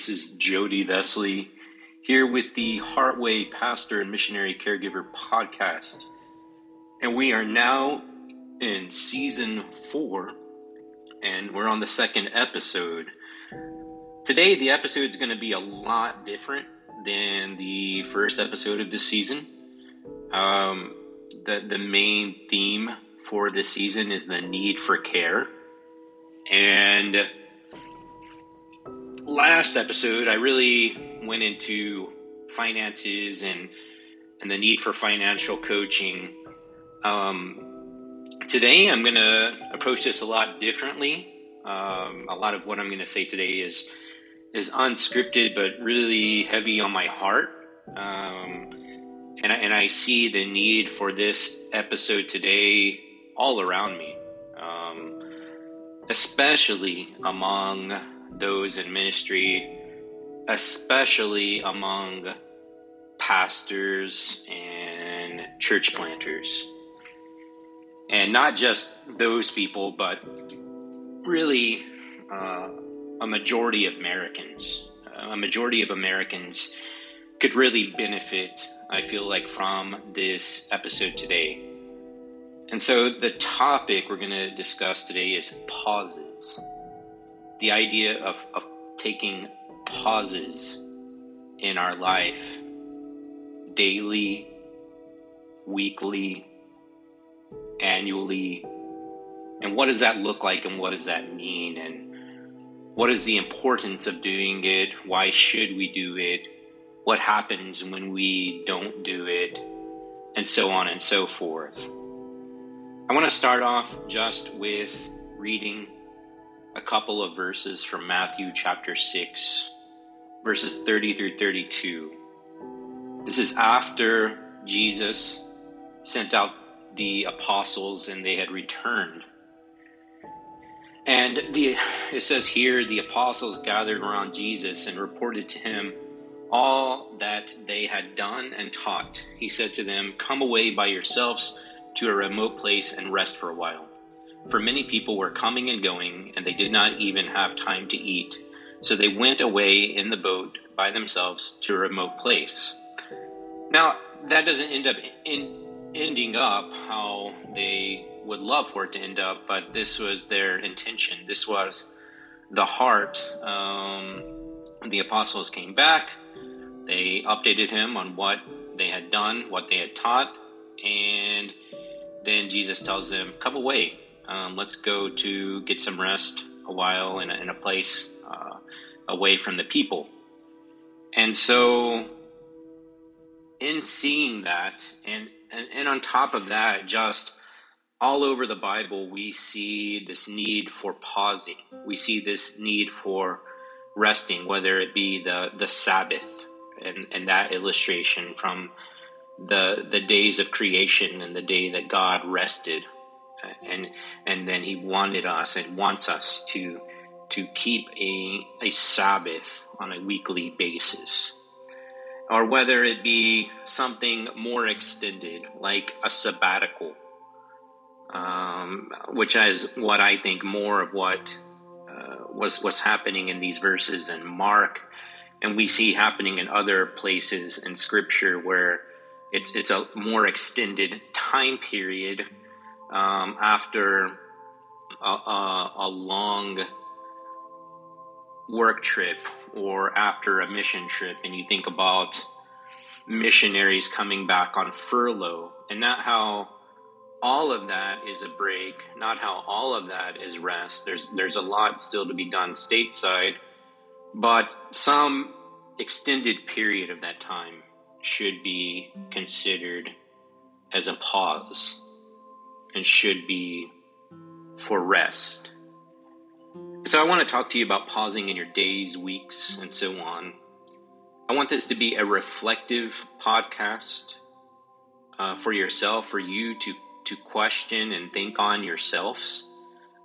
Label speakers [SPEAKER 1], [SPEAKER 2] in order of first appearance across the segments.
[SPEAKER 1] This is Jody Vesley here with the Heartway Pastor and Missionary Caregiver podcast. And we are now in season four, and we're on the second episode. Today, the episode is going to be a lot different than the first episode of this season. Um, the, the main theme for this season is the need for care. And last episode, I really went into finances and and the need for financial coaching. Um, today, I'm going to approach this a lot differently. Um, a lot of what I'm going to say today is is unscripted, but really heavy on my heart. Um, and I, and I see the need for this episode today all around me, um, especially among those in ministry, especially among pastors and church planters. And not just those people, but really uh, a majority of Americans. A majority of Americans could really benefit, I feel like, from this episode today. And so the topic we're going to discuss today is pauses the idea of, of taking pauses in our life daily, weekly, annually, and what does that look like and what does that mean and what is the importance of doing it? Why should we do it? What happens when we don't do it? And so on and so forth. I want to start off just with reading a couple of verses from Matthew chapter 6, verses 30 through 32. This is after Jesus sent out the apostles and they had returned. And the, it says here the apostles gathered around Jesus and reported to him all that they had done and taught. He said to them, Come away by yourselves to a remote place and rest for a while for many people were coming and going, and they did not even have time to eat. So they went away in the boat by themselves to a remote place. Now, that doesn't end up in, ending up how they would love for it to end up, but this was their intention. This was the heart. Um, the apostles came back, they updated him on what they had done, what they had taught, and then Jesus tells them, Come away, um, let's go to get some rest a while in a, in a place uh, away from the people. And so, in seeing that, and, and, and on top of that, just all over the Bible, we see this need for pausing. We see this need for resting, whether it be the, the Sabbath and, and that illustration from the, the days of creation and the day that God rested and and then he wanted us and wants us to to keep a a Sabbath on a weekly basis, or whether it be something more extended like a sabbatical, um, which is what I think more of what uh, was was happening in these verses in Mark, and we see happening in other places in Scripture where it's it's a more extended time period um, after a, a, a long work trip or after a mission trip, and you think about missionaries coming back on furlough, and not how all of that is a break, not how all of that is rest. There's there's a lot still to be done stateside, but some extended period of that time should be considered as a pause and should be for rest. So, I want to talk to you about pausing in your days, weeks, and so on. I want this to be a reflective podcast uh, for yourself, for you to, to question and think on yourselves.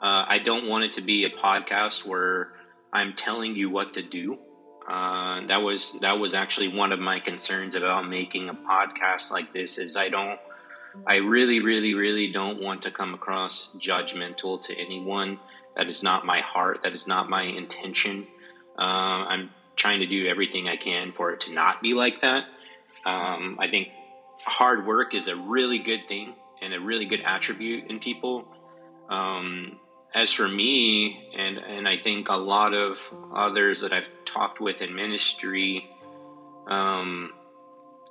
[SPEAKER 1] Uh, I don't want it to be a podcast where I'm telling you what to do. Uh, that was that was actually one of my concerns about making a podcast like this. Is I don't I really, really, really don't want to come across judgmental to anyone. That is not my heart. That is not my intention. Uh, I'm trying to do everything I can for it to not be like that. Um, I think hard work is a really good thing and a really good attribute in people. Um, as for me, and and I think a lot of others that I've talked with in ministry, um,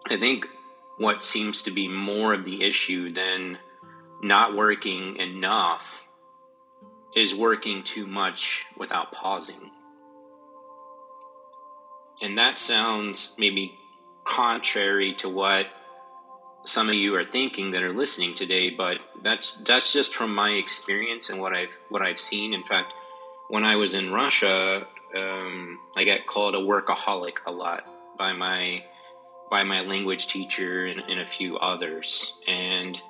[SPEAKER 1] I think what seems to be more of the issue than not working enough is working too much without pausing. And that sounds maybe contrary to what some of you are thinking that are listening today, but that's that's just from my experience and what I've what I've seen. In fact, when I was in Russia, um, I got called a workaholic a lot by my by my language teacher and, and, a few others. And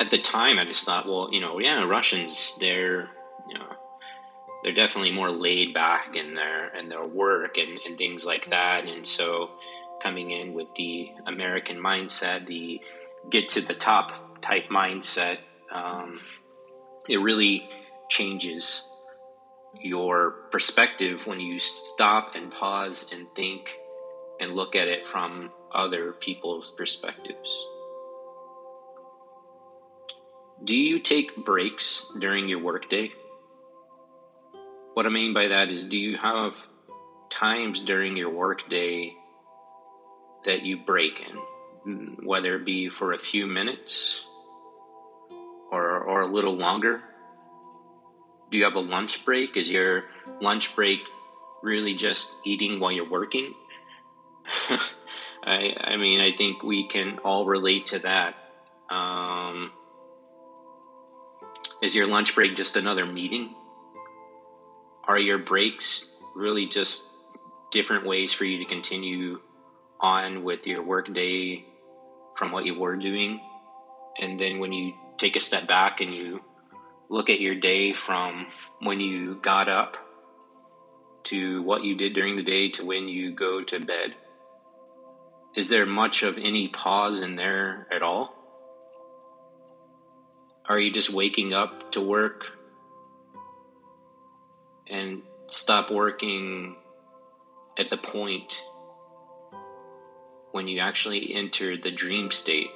[SPEAKER 1] at the time, I just thought, well, you know, yeah, Russians, they're you know, they're definitely more laid back in their in their work and, and things like that. And so coming in with the American mindset, the get to the top type mindset, um, it really changes your perspective when you stop and pause and think and look at it from other people's perspectives. Do you take breaks during your workday? What I mean by that is, do you have times during your workday that you break in, whether it be for a few minutes or, or a little longer? Do you have a lunch break? Is your lunch break really just eating while you're working? I, I mean, I think we can all relate to that. Um, is your lunch break just another meeting? Are your breaks really just different ways for you to continue on with your workday from what you were doing. And then when you take a step back and you look at your day from when you got up to what you did during the day to when you go to bed, is there much of any pause in there at all? Are you just waking up to work and stop working at the point when you actually enter the dream state.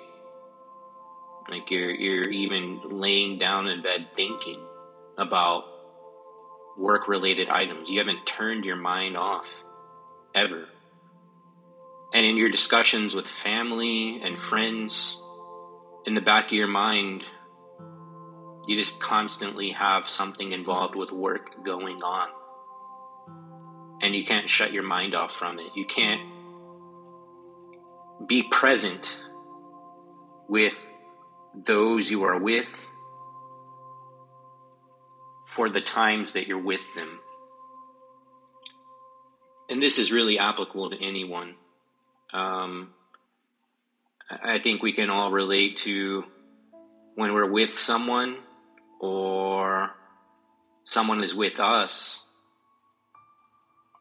[SPEAKER 1] Like you're you're even laying down in bed thinking about work related items. You haven't turned your mind off ever. And in your discussions with family and friends, in the back of your mind, you just constantly have something involved with work going on. And you can't shut your mind off from it. You can't be present with those you are with for the times that you're with them. And this is really applicable to anyone. Um, I think we can all relate to when we're with someone or someone is with us.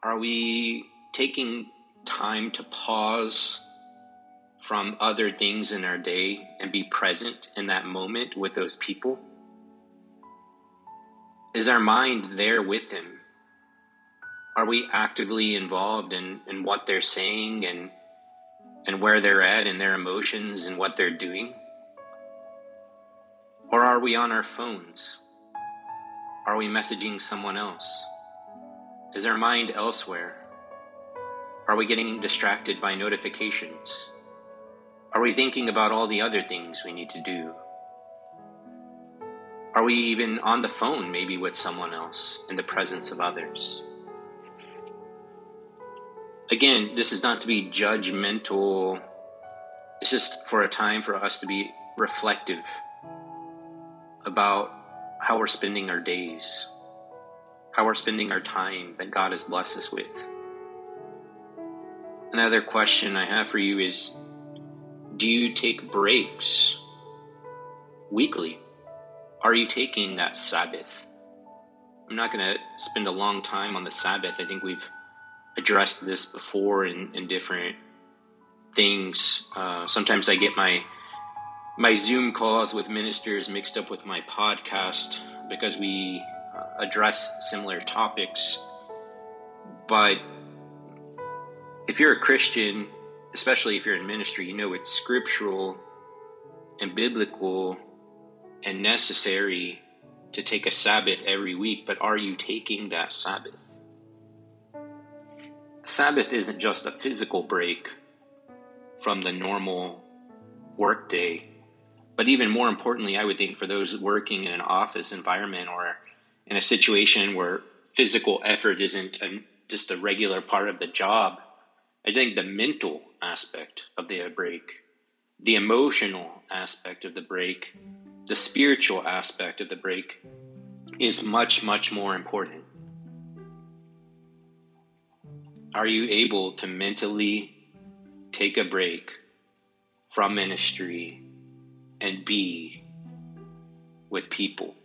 [SPEAKER 1] Are we taking time to pause from other things in our day and be present in that moment with those people? Is our mind there with them? Are we actively involved in, in what they're saying and and where they're at in their emotions and what they're doing? Or are we on our phones? Are we messaging someone else? Is our mind elsewhere? Are we getting distracted by notifications? Are we thinking about all the other things we need to do? Are we even on the phone, maybe with someone else, in the presence of others? Again, this is not to be judgmental. It's just for a time for us to be reflective about how we're spending our days, how we're spending our time that God has blessed us with. Another question I have for you is do you take breaks weekly? Are you taking that Sabbath? I'm not going to spend a long time on the Sabbath. I think we've addressed this before in, in different things. Uh, sometimes I get my my Zoom calls with ministers mixed up with my podcast because we uh, address similar topics. But if you're a Christian, especially if you're in ministry, you know it's scriptural and biblical and necessary to take a Sabbath every week, but are you taking that Sabbath? Sabbath isn't just a physical break from the normal workday, but even more importantly, I would think for those working in an office environment or in a situation where physical effort isn't a, just a regular part of the job, I think the mental aspect of the break, the emotional aspect of the break, the spiritual aspect of the break is much, much more important. Are you able to mentally take a break from ministry and be with people?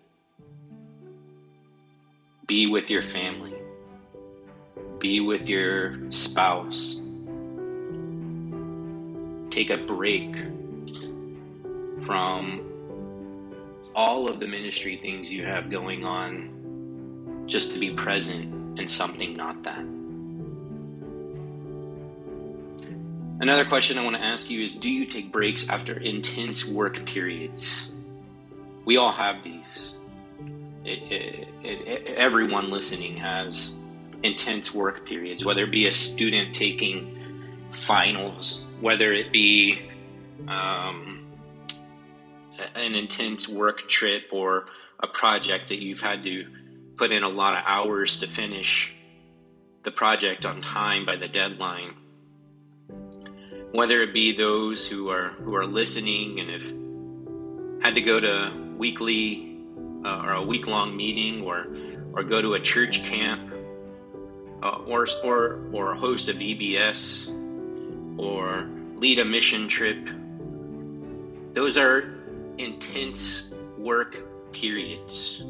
[SPEAKER 1] Be with your family. Be with your spouse. Take a break from all of the ministry things you have going on just to be present in something not that. Another question I want to ask you is Do you take breaks after intense work periods? We all have these. It, it, it, everyone listening has intense work periods, whether it be a student taking finals, whether it be um, an intense work trip or a project that you've had to put in a lot of hours to finish the project on time by the deadline whether it be those who are who are listening and have had to go to weekly uh, or a week long meeting or or go to a church camp uh, or or or host a VBS or lead a mission trip those are intense work periods.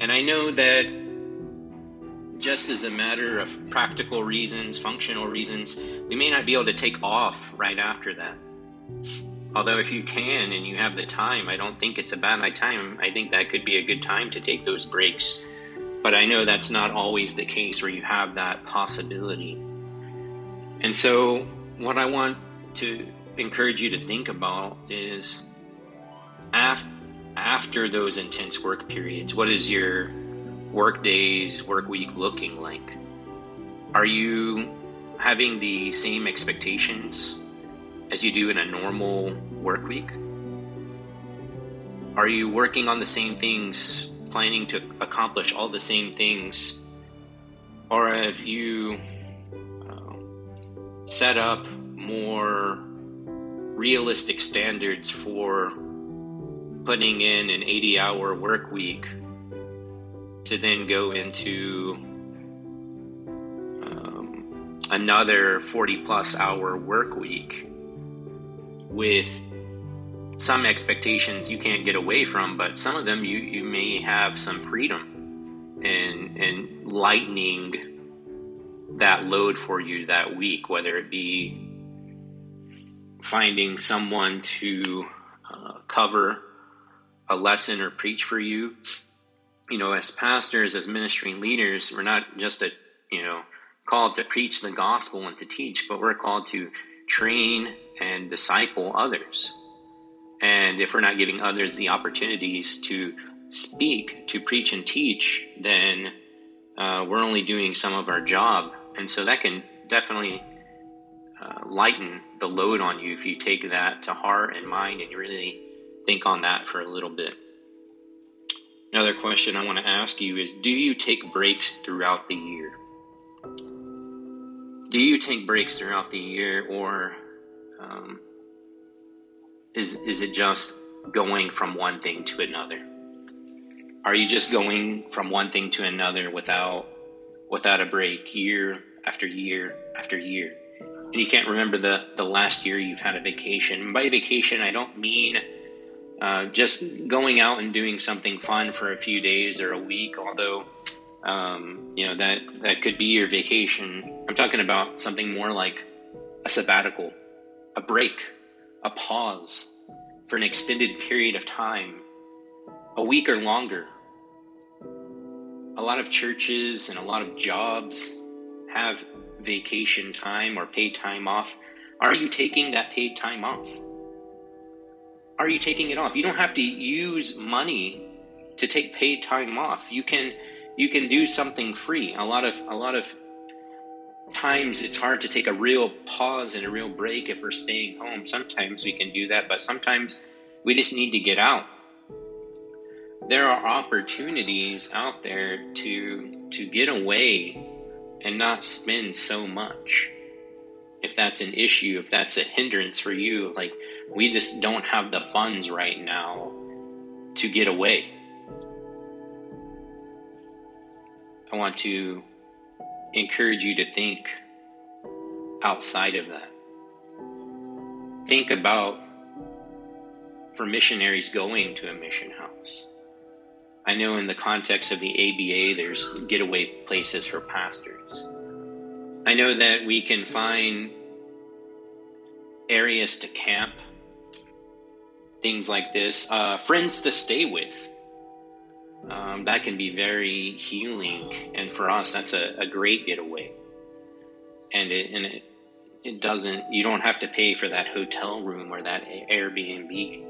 [SPEAKER 1] And I know that just as a matter of practical reasons, functional reasons, we may not be able to take off right after that. Although, if you can and you have the time, I don't think it's a bad time. I think that could be a good time to take those breaks. But I know that's not always the case where you have that possibility. And so, what I want to encourage you to think about is af- after those intense work periods, what is your work days, work week looking like? Are you having the same expectations as you do in a normal work week? Are you working on the same things, planning to accomplish all the same things? Or have you uh, set up more realistic standards for putting in an 80 hour work week to then go into um, another 40 plus hour work week with some expectations you can't get away from, but some of them you, you may have some freedom in, in lightening that load for you that week, whether it be finding someone to uh, cover a lesson or preach for you. You know, as pastors, as ministering leaders, we're not just a, you know, called to preach the gospel and to teach, but we're called to train and disciple others. And if we're not giving others the opportunities to speak, to preach and teach, then uh, we're only doing some of our job. And so that can definitely uh, lighten the load on you if you take that to heart and mind and you really think on that for a little bit. Another question I want to ask you is Do you take breaks throughout the year? Do you take breaks throughout the year, or um, is, is it just going from one thing to another? Are you just going from one thing to another without without a break year after year after year? And you can't remember the, the last year you've had a vacation. by vacation, I don't mean uh, just going out and doing something fun for a few days or a week, although um, you know that that could be your vacation. I'm talking about something more like a sabbatical, a break, a pause for an extended period of time, a week or longer. A lot of churches and a lot of jobs have vacation time or paid time off, are you taking that paid time off? Are you taking it off? You don't have to use money to take paid time off. You can you can do something free. A lot of a lot of times it's hard to take a real pause and a real break if we're staying home. Sometimes we can do that, but sometimes we just need to get out. There are opportunities out there to to get away and not spend so much. If that's an issue, if that's a hindrance for you, like we just don't have the funds right now to get away. I want to encourage you to think outside of that. Think about for missionaries going to a mission house. I know in the context of the ABA, there's getaway places for pastors. I know that we can find areas to camp, things like this, uh, friends to stay with um, that can be very healing. And for us, that's a, a great getaway. And it, and it, it doesn't, you don't have to pay for that hotel room or that Airbnb.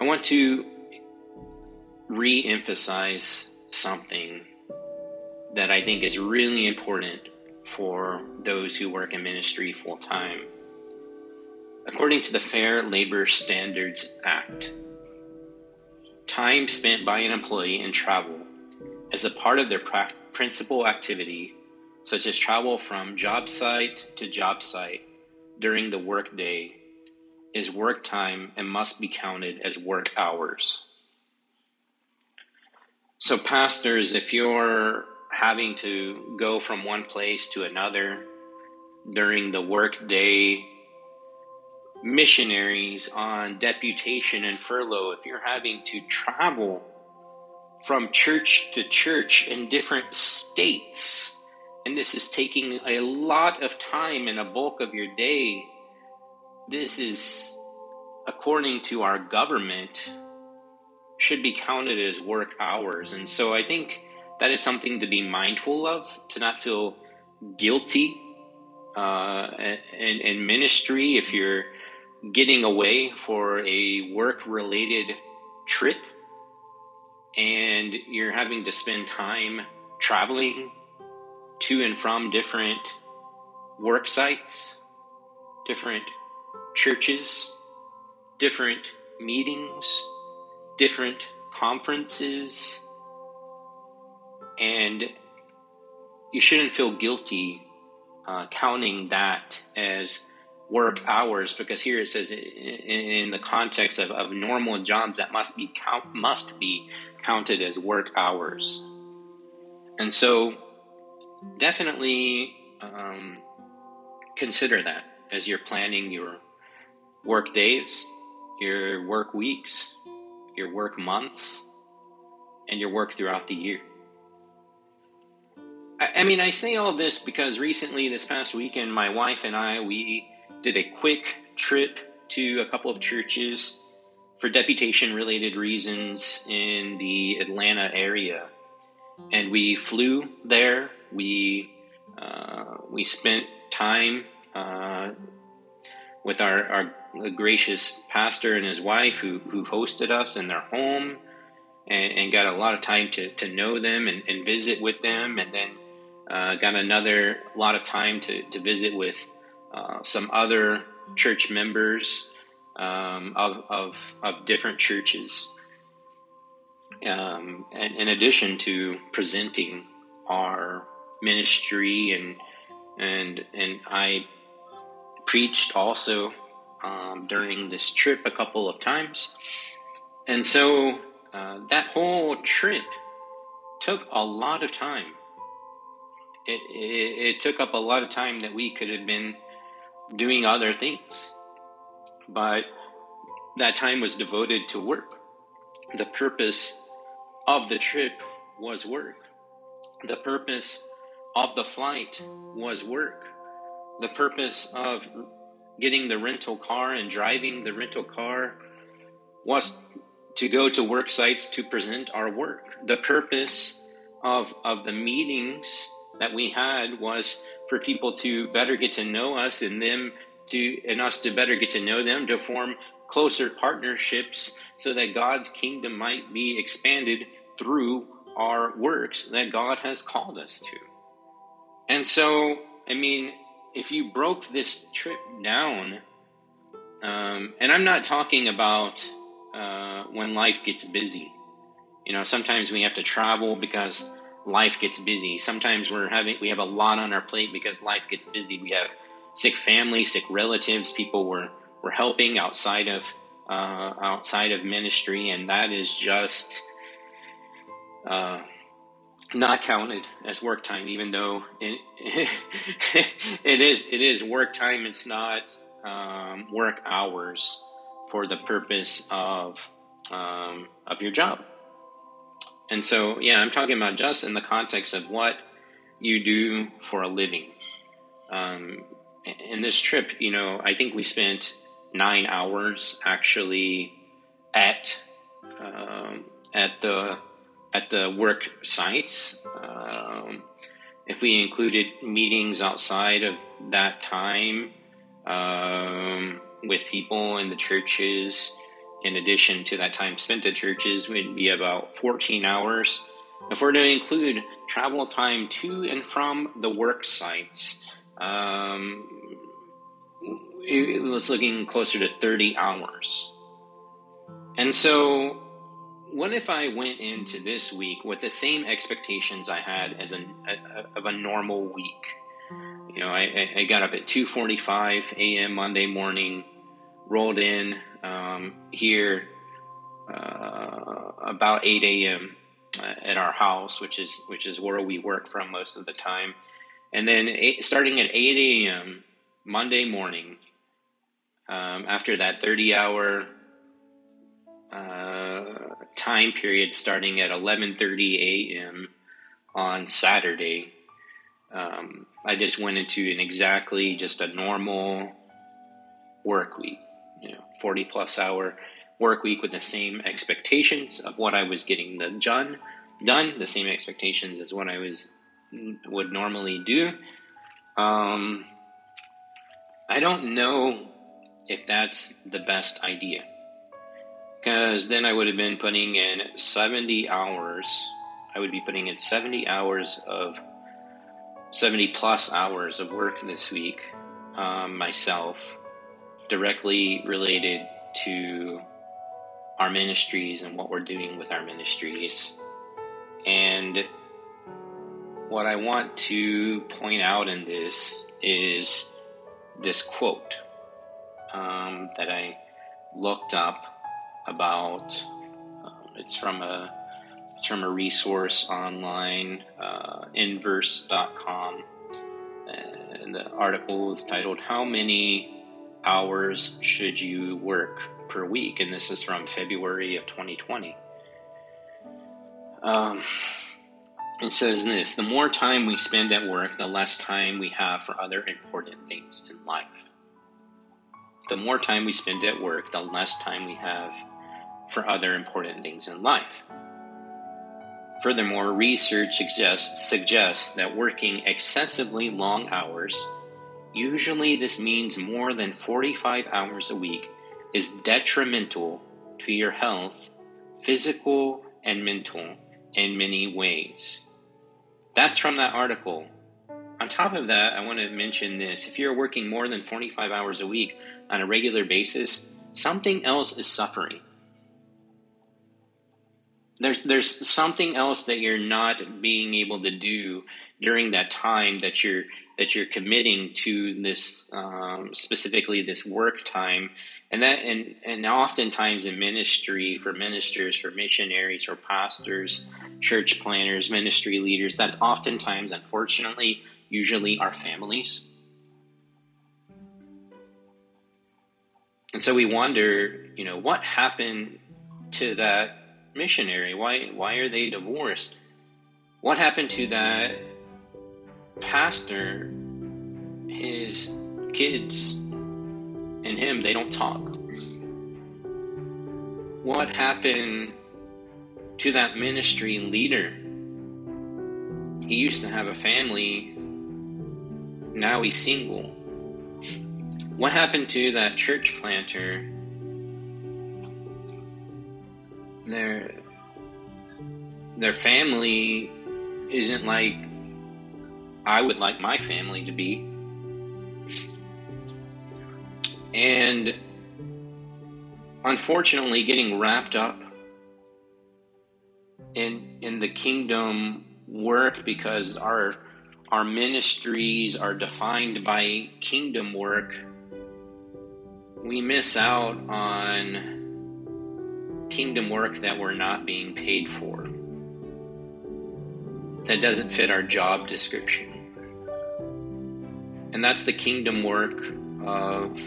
[SPEAKER 1] I want to re emphasize something that I think is really important for those who work in ministry full time. According to the Fair Labor Standards Act, time spent by an employee in travel as a part of their principal activity, such as travel from job site to job site during the workday, is work time and must be counted as work hours. So, pastors, if you're having to go from one place to another during the workday missionaries on deputation and furlough, if you're having to travel from church to church in different states, and this is taking a lot of time and a bulk of your day, this is, according to our government, should be counted as work hours. And so I think that is something to be mindful of, to not feel guilty uh, in, in ministry if you're getting away for a work related trip and you're having to spend time traveling to and from different work sites, different churches, different meetings, different conferences, and you shouldn't feel guilty uh, counting that as work hours because here it says in, the context of, of, normal jobs that must be count must be counted as work hours. And so definitely um, consider that as you're planning your work days your work weeks your work months and your work throughout the year. I, I mean i say all this because recently this past weekend my wife and i we did a quick trip to a couple of churches for deputation related reasons in the Atlanta area. And we flew there. We uh, we spent time uh, with our, our gracious pastor and his wife who, who hosted us in their home and, and got a lot of time to, to know them and, and visit with them. And then uh, got another lot of time to, to visit with uh, some other church members um, of, of, of different churches. Um, and in addition to presenting our ministry and and and I preached also um, during this trip a couple of times, and so uh, that whole trip took a lot of time. It, it, it took up a lot of time that we could have been doing other things. But that time was devoted to work. The purpose of the trip was work. The purpose of the flight was work. The purpose of getting the rental car and driving the rental car was to go to work sites to present our work. The purpose of, of the meetings that we had was for people to better get to know us and them to and us to better get to know them to form closer partnerships so that God's kingdom might be expanded through our works that God has called us to. And so, I mean, if you broke this trip down, um, and I'm not talking about uh, when life gets busy. You know, sometimes we have to travel because life gets busy. Sometimes we're having we have a lot on our plate because life gets busy. We have sick family, sick relatives, people we're we're helping outside of uh, outside of ministry, and that is just uh, not counted as work time, even though it, it is it is work time. It's not um, work hours for the purpose of um, of your job. And so, yeah, I'm talking about just in the context of what you do for a living. Um, in this trip, you know, I think we spent nine hours actually at um, at the at the work sites. Um, if we included meetings outside of that time um, with people in the churches, in addition to that time spent at churches, would be about 14 hours. If we're to include travel time to and from the work sites, um, it was looking closer to 30 hours. And so what if I went into this week with the same expectations I had as a, a of a normal week? You know, I, I got up at 2:45 a.m. Monday morning, rolled in um, here uh, about 8 a.m. at our house, which is which is where we work from most of the time, and then eight, starting at 8 a.m. Monday morning, um, after that 30-hour uh, time period starting at 11:30 a.m. on Saturday. Um, I just went into an exactly just a normal work week, you know, 40 plus hour work week with the same expectations of what I was getting the done, done, the same expectations as what I was would normally do. Um, I don't know if that's the best idea because then I would have been putting in 70 hours. I would be putting in 70 hours of 70 plus hours of work this week um, myself, directly related to our ministries and what we're doing with our ministries. And what I want to point out in this is this quote um, that I looked up about. Um, it's from a it's from a resource online, uh, inverse.com, and the article is titled "How Many Hours Should You Work Per Week?" and this is from February of 2020. Um, it says this the more time we spend at work, the less time we have for other important things in life. The more time we spend at work, the less time we have for other important things in life. Furthermore, research suggests, suggests that working excessively long hours, usually this means more than 45 hours a week, is detrimental to your health, physical and mental, in many ways. That's from that article. On top of that, I want to mention this. If you're working more than 45 hours a week on a regular basis, something else is suffering there's there's something else that you're not being able to do during that time that you're that you're committing to this um, specifically this work time and that and and oftentimes in ministry for ministers for missionaries for pastors church planters ministry leaders that's oftentimes unfortunately usually our families and so we wonder you know what happened to that missionary? Why why are they divorced? What happened to that pastor? His kids and him, they don't talk. What happened to that ministry leader? he used to have a family, now he's single. What happened to that church planter? Their their family isn't like I would like my family to be. And unfortunately getting wrapped up in in the kingdom work because our our ministries are defined by kingdom work we miss out on kingdom work that we're not being paid for that doesn't fit our job description and that's the kingdom work of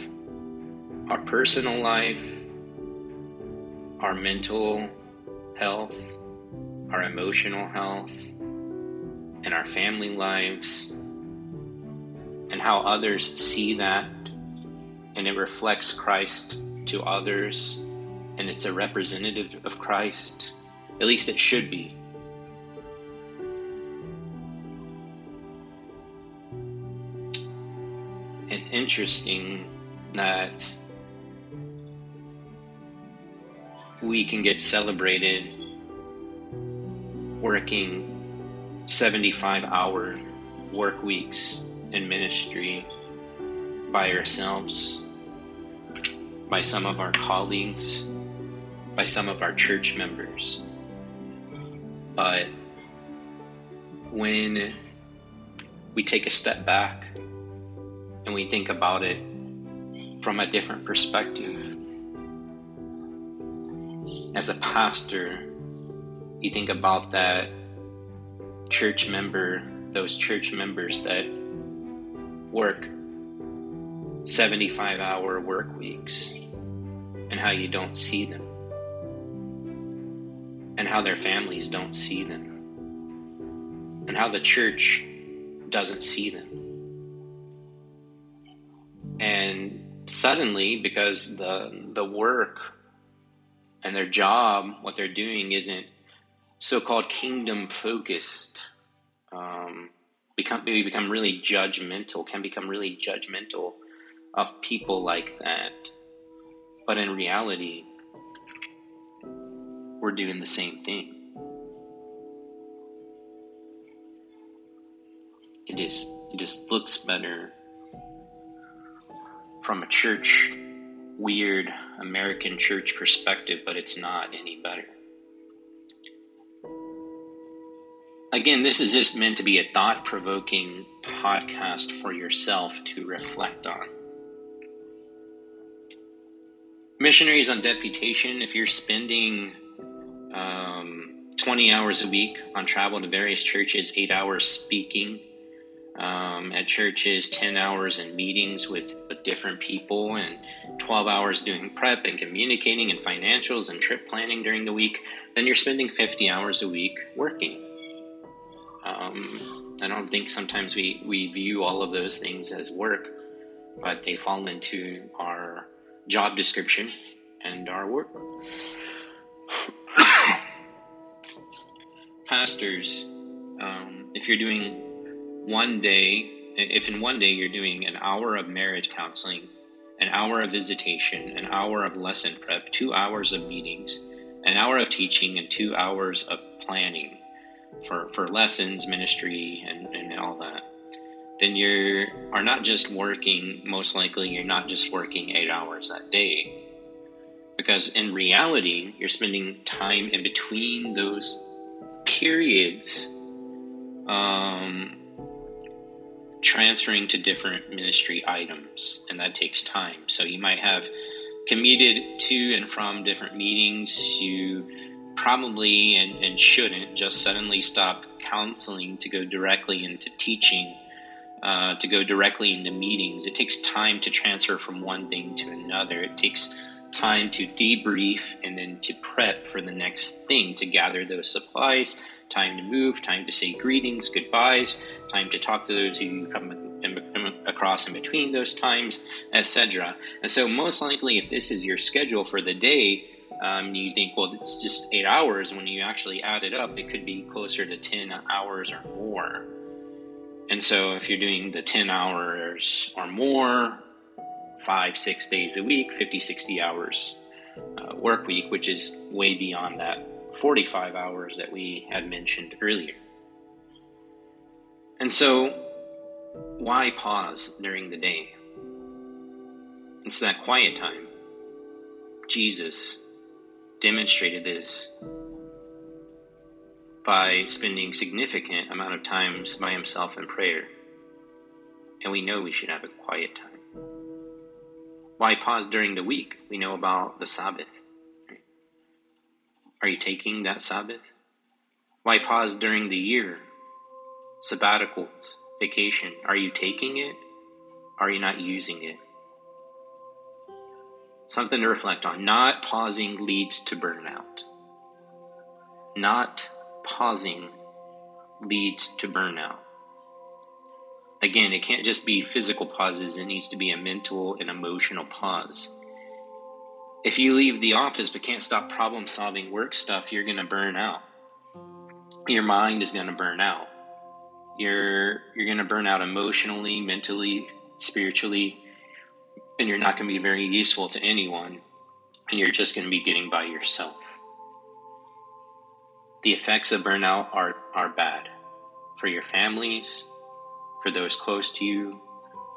[SPEAKER 1] our personal life our mental health, our emotional health, and our family lives, and how others see that, and it reflects Christ to others, and it's a representative of Christ. At least it should be. It's interesting that we can get celebrated working 75 hour work weeks in ministry by ourselves, by some of our colleagues, by some of our church members. But when we take a step back and we think about it from a different perspective, as a pastor, you think about that church member, those church members that work 75 hour work weeks, and how you don't see them, and how their families don't see them, and how the church doesn't see them. And suddenly, because the, the work and their job, what they're doing, isn't so-called kingdom focused. Um, become maybe become really judgmental, can become really judgmental of people like that. But in reality, we're doing the same thing. It just it just looks better from a church weird American church perspective, but it's not any better. Again, this is just meant to be a thought provoking podcast for yourself to reflect on. Missionaries on deputation, if you're spending um, 20 hours a week on travel to various churches, eight hours speaking, um, at churches, 10 hours in meetings with, with different people, and 12 hours doing prep and communicating and financials and trip planning during the week, then you're spending 50 hours a week working. Um, I don't think sometimes we, we view all of those things as work, but they fall into our job description and our work. Pastors, um, if you're doing one day, if in one day you're doing an hour of marriage counseling, an hour of visitation, an hour of lesson prep, two hours of meetings, an hour of teaching, and two hours of planning for, for lessons, ministry, and, and all that, then you are not just working, most likely, you're not just working eight hours that day. Because in reality, you're spending time in between those periods um, transferring to different ministry items, and that takes time. So you might have commuted to and from different meetings. You probably and, and shouldn't just suddenly stop counseling to go directly into teaching, uh, to go directly into meetings. It takes time to transfer from one thing to another. It takes time to debrief and then to prep for the next thing, to gather those supplies, time to move, time to say greetings, goodbyes, time to talk to those who you come across in between those times, etc. And so, most likely, if this is your schedule for the day, Um, you think, well, it's just eight hours. When you actually add it up, it could be closer to 10 hours or more. And so, if you're doing the 10 hours or more, five, six days a week, 50, 60 hours uh, work week, which is way beyond that 45 hours that we had mentioned earlier. And so, why pause during the day? It's that quiet time. Jesus demonstrated this by spending significant amount of times by himself in prayer. And we know we should have a quiet time. Why pause during the week? We know about the Sabbath. Are you taking that Sabbath? Why pause during the year? Sabbaticals, vacation. Are you taking it? Are you not using it? Something to reflect on. Not pausing leads to burnout. Not pausing leads to burnout. Again, it can't just be physical pauses, it needs to be a mental and emotional pause. If you leave the office but can't stop problem solving work stuff, you're going to burn out. Your mind is going to burn out. You're you're going to burn out emotionally, mentally, spiritually, and you're not going to be very useful to anyone, and you're just going to be getting by yourself. The effects of burnout are, are bad for your families, for those close to you,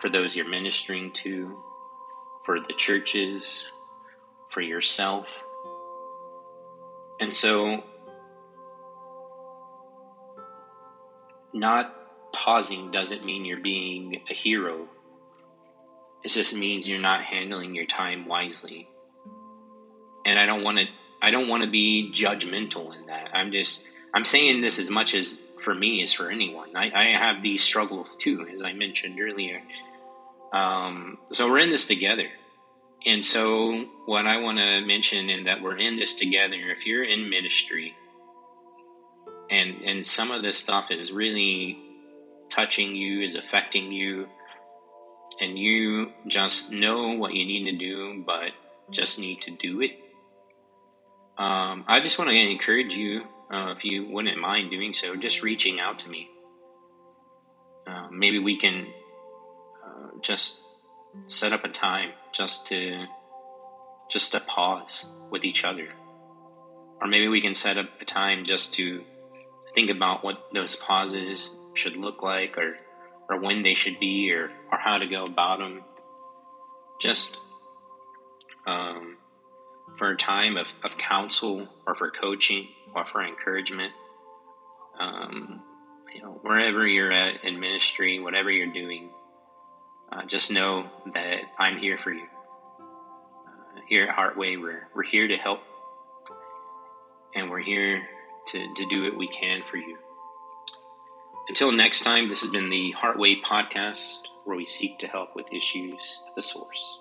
[SPEAKER 1] for those you're ministering to, for the churches, for yourself. And so, not pausing doesn't mean you're being a hero. It just means you're not handling your time wisely. And I don't want to I don't want to be judgmental in that. I'm just I'm saying this as much as for me as for anyone. I, I have these struggles too, as I mentioned earlier. Um, so we're in this together. And so, what I want to mention and that we're in this together. If you're in ministry, and and some of this stuff is really touching you, is affecting you, and you just know what you need to do, but just need to do it. Um, I just want to encourage you uh, if you wouldn't mind doing so, just reaching out to me. Uh, maybe we can uh, just set up a time just to just to pause with each other, or maybe we can set up a time just to think about what those pauses should look like, or or when they should be, or or how to go about them. Just um, for a time of, of counsel or for coaching or for encouragement. Um, you know, wherever you're at in ministry, whatever you're doing, uh, just know that I'm here for you. Uh, here at Heartway, we're, we're here to help and we're here to, to do what we can for you. Until next time, this has been the Heartway podcast where we seek to help with issues at the source.